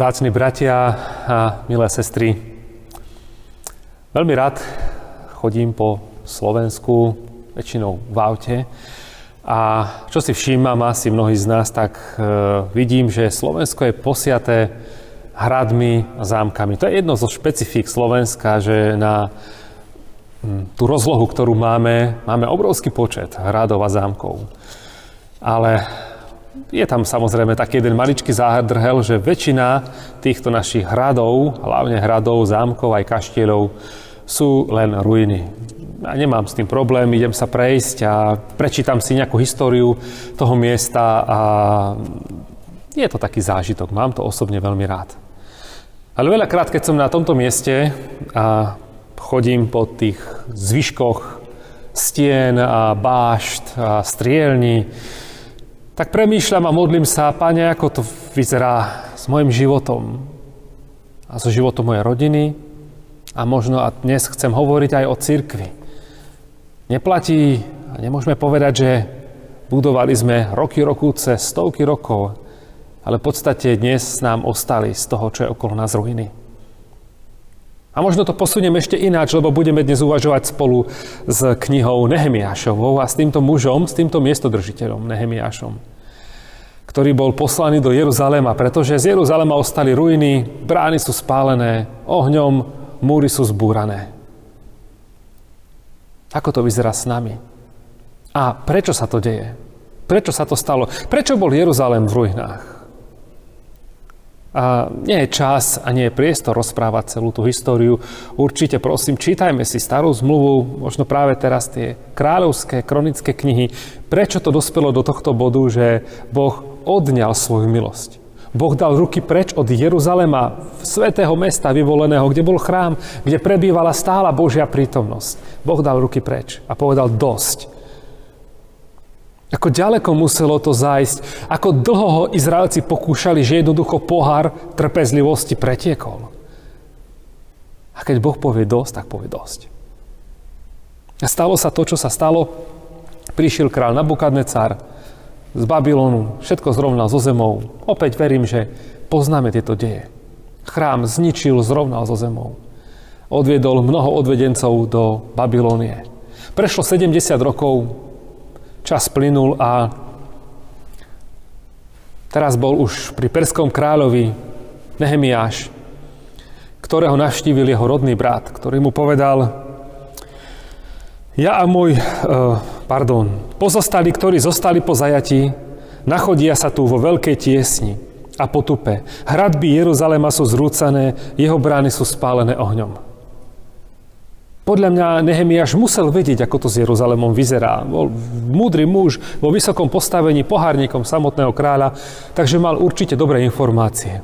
Vzácni bratia a milé sestry, veľmi rád chodím po Slovensku, väčšinou v aute. A čo si všímam asi mnohí z nás, tak e, vidím, že Slovensko je posiaté hradmi a zámkami. To je jedno zo špecifík Slovenska, že na hm, tú rozlohu, ktorú máme, máme obrovský počet hradov a zámkov. Ale je tam samozrejme taký jeden maličký zádrhel, že väčšina týchto našich hradov, hlavne hradov, zámkov aj kaštieľov, sú len ruiny. Ja nemám s tým problém, idem sa prejsť a prečítam si nejakú históriu toho miesta a je to taký zážitok. Mám to osobne veľmi rád. Ale veľakrát, keď som na tomto mieste a chodím po tých zvyškoch stien a bášt a strielní, tak premýšľam a modlím sa, Pane, ako to vyzerá s mojim životom a so životom mojej rodiny a možno a dnes chcem hovoriť aj o cirkvi. Neplatí a nemôžeme povedať, že budovali sme roky, rokúce, stovky rokov, ale v podstate dnes nám ostali z toho, čo je okolo nás ruiny. A možno to posunieme ešte ináč, lebo budeme dnes uvažovať spolu s knihou Nehemiášovou a s týmto mužom, s týmto miestodržiteľom Nehemiášom, ktorý bol poslaný do Jeruzalema, pretože z Jeruzalema ostali ruiny, brány sú spálené ohňom, múry sú zbúrané. Ako to vyzerá s nami? A prečo sa to deje? Prečo sa to stalo? Prečo bol Jeruzalém v ruinách? A nie je čas a nie je priestor rozprávať celú tú históriu. Určite prosím, čítajme si starú zmluvu, možno práve teraz tie kráľovské, kronické knihy. Prečo to dospelo do tohto bodu, že Boh odňal svoju milosť? Boh dal ruky preč od Jeruzalema, svetého mesta vyvoleného, kde bol chrám, kde prebývala stála Božia prítomnosť. Boh dal ruky preč a povedal dosť. Ako ďaleko muselo to zájsť, ako dlho ho Izraelci pokúšali, že jednoducho pohár trpezlivosti pretiekol. A keď Boh povie dosť, tak povie dosť. A stalo sa to, čo sa stalo. Prišiel král Nabukadnecár z Babylonu, všetko zrovnal so zemou. Opäť verím, že poznáme tieto deje. Chrám zničil, zrovnal so zemou. Odviedol mnoho odvedencov do Babylonie. Prešlo 70 rokov, Čas plynul a teraz bol už pri perskom kráľovi Nehemiáš, ktorého navštívil jeho rodný brat, ktorý mu povedal, ja a môj, e, pardon, pozostali, ktorí zostali po zajatí, nachodia sa tu vo veľkej tiesni a potupe. Hradby Jeruzalema sú zrúcané, jeho brány sú spálené ohňom. Podľa mňa Nehemiáš musel vedieť, ako to s Jeruzalémom vyzerá. Bol múdry muž vo vysokom postavení pohárnikom samotného kráľa, takže mal určite dobré informácie.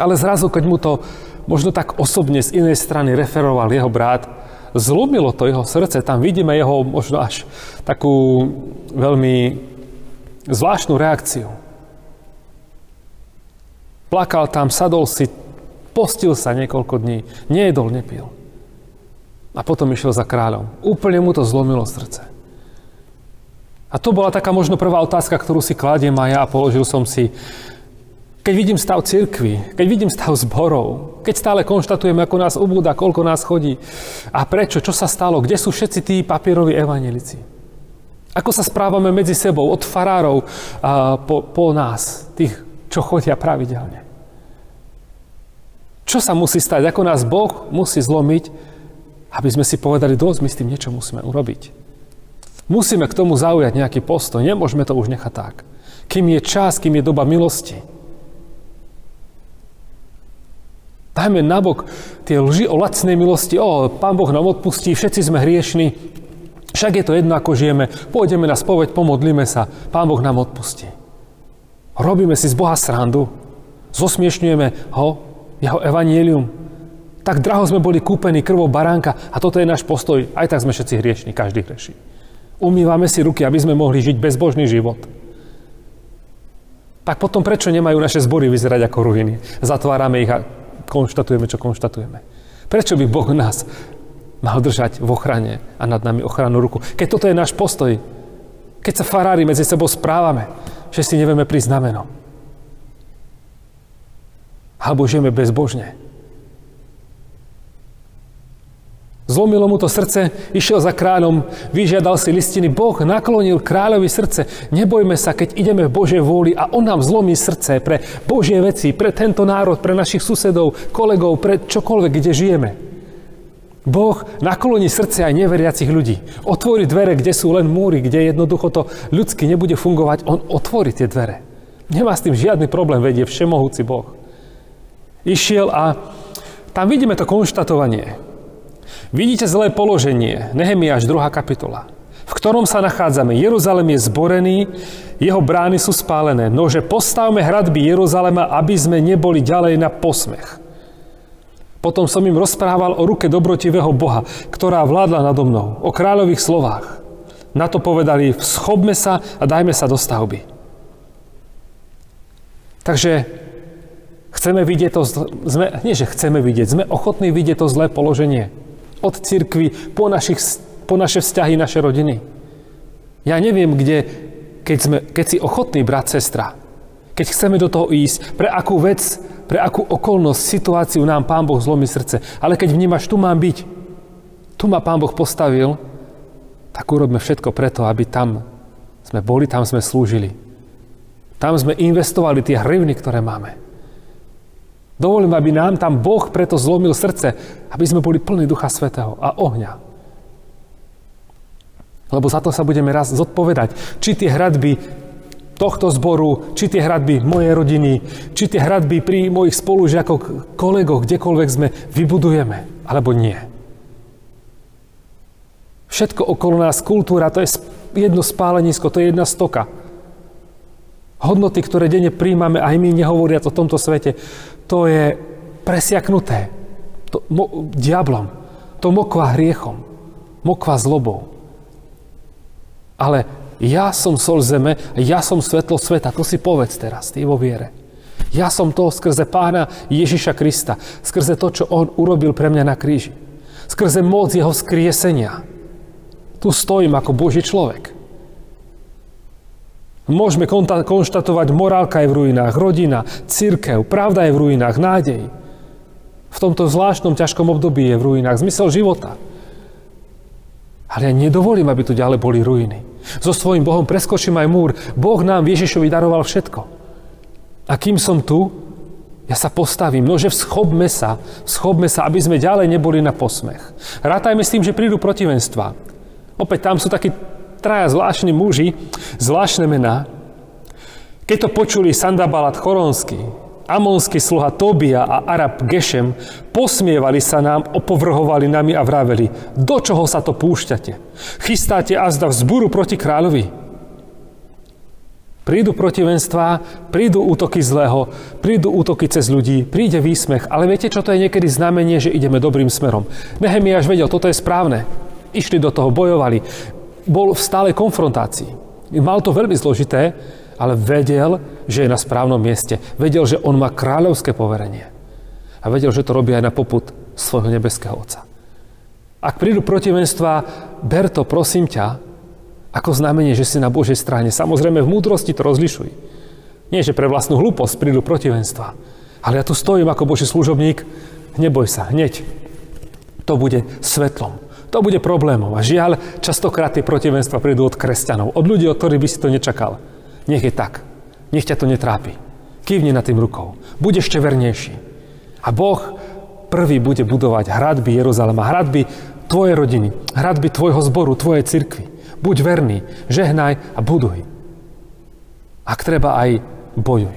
Ale zrazu, keď mu to možno tak osobne z inej strany referoval jeho brat, zlomilo to jeho srdce. Tam vidíme jeho možno až takú veľmi zvláštnu reakciu. Plakal tam, sadol si, postil sa niekoľko dní, nejedol, nepil. A potom išiel za kráľom. Úplne mu to zlomilo srdce. A to bola taká možno prvá otázka, ktorú si kladiem aj ja a položil som si. Keď vidím stav cirkvy, keď vidím stav zborov, keď stále konštatujeme, ako nás ubúda, koľko nás chodí a prečo, čo sa stalo, kde sú všetci tí papieroví evanelici. Ako sa správame medzi sebou, od farárov a po, po nás, tých, čo chodia pravidelne. Čo sa musí stať, ako nás Boh musí zlomiť, aby sme si povedali, dosť, my s tým niečo musíme urobiť. Musíme k tomu zaujať nejaký postoj, nemôžeme to už nechať tak. Kým je čas, kým je doba milosti. Dajme nabok tie lži o lacnej milosti. O, Pán Boh nám odpustí, všetci sme hriešni. Však je to jedno, ako žijeme. Pôjdeme na spoveď, pomodlíme sa. Pán Boh nám odpustí. Robíme si z Boha srandu. Zosmiešňujeme ho, jeho evanielium. Tak draho sme boli kúpení krvou baránka a toto je náš postoj. Aj tak sme všetci hriešni, každý hreší. Umývame si ruky, aby sme mohli žiť bezbožný život. Tak potom prečo nemajú naše zbory vyzerať ako ruiny? Zatvárame ich a konštatujeme, čo konštatujeme. Prečo by Boh nás mal držať v ochrane a nad nami ochranu ruku? Keď toto je náš postoj, keď sa farári medzi sebou správame, že si nevieme prísť na meno. Alebo žijeme bezbožne. Zlomilo mu to srdce, išiel za kráľom, vyžiadal si listiny. Boh naklonil kráľovi srdce. Nebojme sa, keď ideme v Božej vôli a on nám zlomí srdce pre Božie veci, pre tento národ, pre našich susedov, kolegov, pre čokoľvek, kde žijeme. Boh nakloní srdce aj neveriacich ľudí. Otvorí dvere, kde sú len múry, kde jednoducho to ľudsky nebude fungovať. On otvorí tie dvere. Nemá s tým žiadny problém, vedie všemohúci Boh. Išiel a tam vidíme to konštatovanie. Vidíte zlé položenie, Nehemiáš 2. kapitola, v ktorom sa nachádzame. Jeruzalem je zborený, jeho brány sú spálené. Nože postavme hradby Jeruzalema, aby sme neboli ďalej na posmech. Potom som im rozprával o ruke dobrotivého Boha, ktorá vládla nado mnou, o kráľových slovách. Na to povedali, schopme sa a dajme sa do stavby. Takže chceme vidieť to, sme, nie že chceme vidieť, sme ochotní vidieť to zlé položenie od cirkvy po, našich, po naše vzťahy, naše rodiny. Ja neviem, kde, keď, sme, keď si ochotný brat, sestra, keď chceme do toho ísť, pre akú vec, pre akú okolnosť, situáciu nám Pán Boh zlomí srdce. Ale keď vnímaš, tu mám byť, tu ma Pán Boh postavil, tak urobme všetko preto, aby tam sme boli, tam sme slúžili. Tam sme investovali tie hrivny, ktoré máme. Dovolím, aby nám tam Boh preto zlomil srdce, aby sme boli plní Ducha Svetého a ohňa. Lebo za to sa budeme raz zodpovedať. Či tie hradby tohto zboru, či tie hradby mojej rodiny, či tie hradby pri mojich spolužiakoch, kolegoch, kdekoľvek sme, vybudujeme, alebo nie. Všetko okolo nás, kultúra, to je jedno spálenisko, to je jedna stoka. Hodnoty, ktoré denne príjmame, aj my nehovoriac o tomto svete, to je presiaknuté to, mo, diablom. To mokva hriechom. Mokva zlobou. Ale ja som sol zeme, ja som svetlo sveta. To si povedz teraz, ty vo viere. Ja som to skrze pána Ježiša Krista. Skrze to, čo on urobil pre mňa na kríži. Skrze moc jeho skriesenia. Tu stojím ako Boží človek. Môžeme konštatovať, morálka je v ruinách, rodina, církev, pravda je v ruinách, nádej. V tomto zvláštnom ťažkom období je v ruinách zmysel života. Ale ja nedovolím, aby tu ďalej boli ruiny. So svojím Bohom preskočím aj múr. Boh nám Ježišovi daroval všetko. A kým som tu, ja sa postavím, nože vschopme sa, vschopme sa, aby sme ďalej neboli na posmech. Rátajme s tým, že prídu protivenstva. Opäť tam sú takí traja zvláštni muži, zvláštne mená. Keď to počuli Sandabalat Choronský, amonský sluha Tobia a Arab Gešem, posmievali sa nám, opovrhovali nami a vraveli, do čoho sa to púšťate? Chystáte azda vzburu proti kráľovi? Prídu protivenstvá, prídu útoky zlého, prídu útoky cez ľudí, príde výsmech, ale viete, čo to je niekedy znamenie, že ideme dobrým smerom. Nehemiáš vedel, toto je správne. Išli do toho, bojovali bol v stálej konfrontácii. Mal to veľmi zložité, ale vedel, že je na správnom mieste. Vedel, že on má kráľovské poverenie. A vedel, že to robí aj na poput svojho nebeského Otca. Ak prídu protivenstva, ber to, prosím ťa, ako znamenie, že si na Božej strane. Samozrejme, v múdrosti to rozlišuj. Nie, že pre vlastnú hlúposť prídu protivenstva. Ale ja tu stojím ako Boží služobník, neboj sa, hneď. To bude svetlom. To bude problémom. A žiaľ, častokrát tie protivenstva prídu od kresťanov, od ľudí, od ktorých by si to nečakal. Nech je tak. Nech ťa to netrápi. Kývni na tým rukou. Buď ešte vernejší. A Boh prvý bude budovať hradby Jeruzalema, hradby tvojej rodiny, hradby tvojho zboru, tvojej cirkvi. Buď verný, žehnaj a buduj. Ak treba aj bojuj.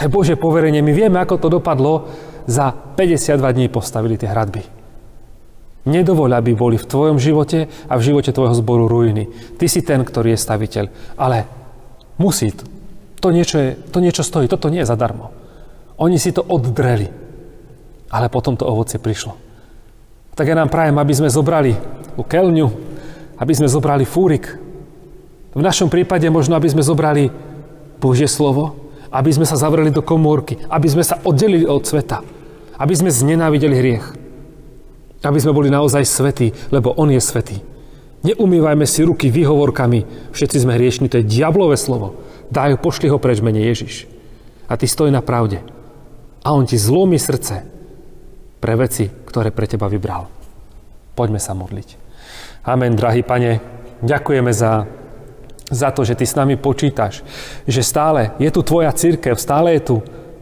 To je Božie poverenie. My vieme, ako to dopadlo. Za 52 dní postavili tie hradby. Nedovoľ, aby boli v tvojom živote a v živote tvojho zboru ruiny. Ty si ten, ktorý je staviteľ. Ale musí to. To niečo, je, to niečo stojí. Toto nie je zadarmo. Oni si to oddreli. Ale potom to ovocie prišlo. Tak ja nám prajem, aby sme zobrali tú aby sme zobrali fúrik. V našom prípade možno, aby sme zobrali Božie slovo, aby sme sa zavreli do komórky, aby sme sa oddelili od sveta, aby sme znenávideli hriech. Aby sme boli naozaj svetí, lebo On je svetý. Neumývajme si ruky výhovorkami, všetci sme hriešni, to je diablové slovo. Daj pošli ho preč, mene Ježiš. A ty stoj na pravde. a on ti zlomí srdce pre veci, ktoré pre teba vybral. Poďme sa modliť. Amen, drahý pane, ďakujeme za, za to, že ty s nami počítaš, že stále je tu tvoja církev, stále je tu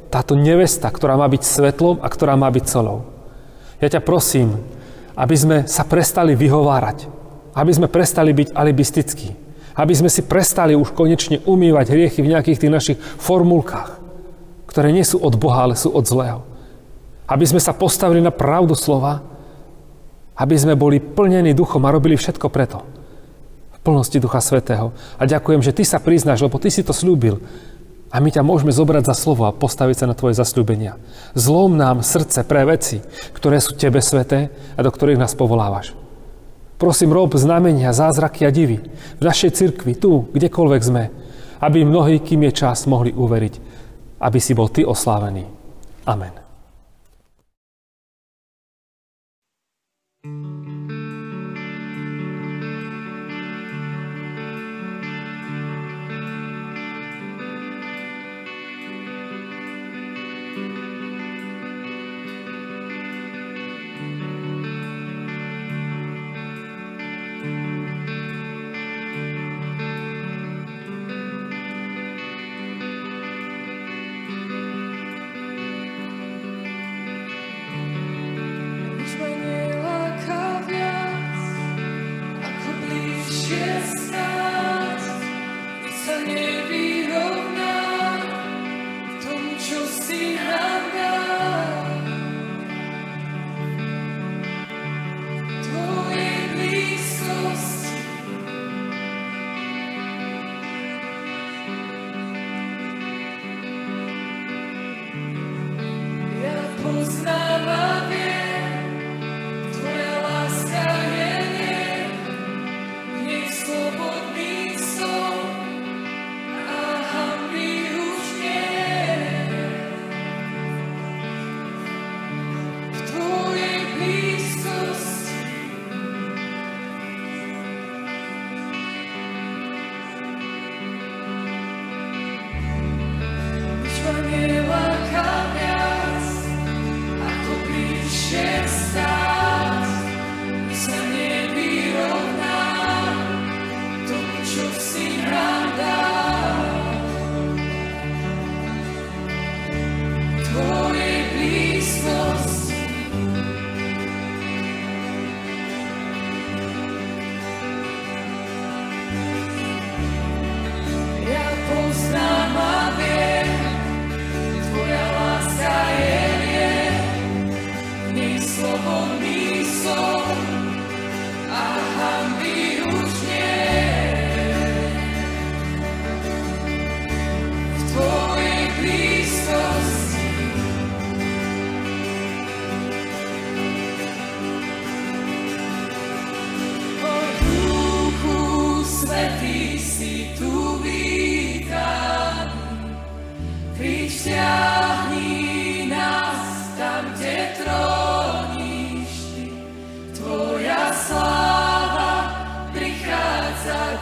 táto nevesta, ktorá má byť svetlom a ktorá má byť solou. Ja ťa prosím, aby sme sa prestali vyhovárať, aby sme prestali byť alibistickí, aby sme si prestali už konečne umývať hriechy v nejakých tých našich formulkách, ktoré nie sú od Boha, ale sú od zlého. Aby sme sa postavili na pravdu slova, aby sme boli plnení duchom a robili všetko preto. V plnosti Ducha Svetého. A ďakujem, že Ty sa priznáš, lebo Ty si to slúbil. A my ťa môžeme zobrať za slovo a postaviť sa na Tvoje zasľúbenia. Zlom nám srdce pre veci, ktoré sú Tebe sveté a do ktorých nás povolávaš. Prosím, rob znamenia, zázraky a divy v našej cirkvi, tu, kdekoľvek sme, aby mnohí, kým je čas, mohli uveriť, aby si bol Ty oslávený. Amen. you.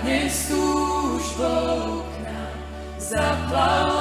dnes túžbou k nám zaplav.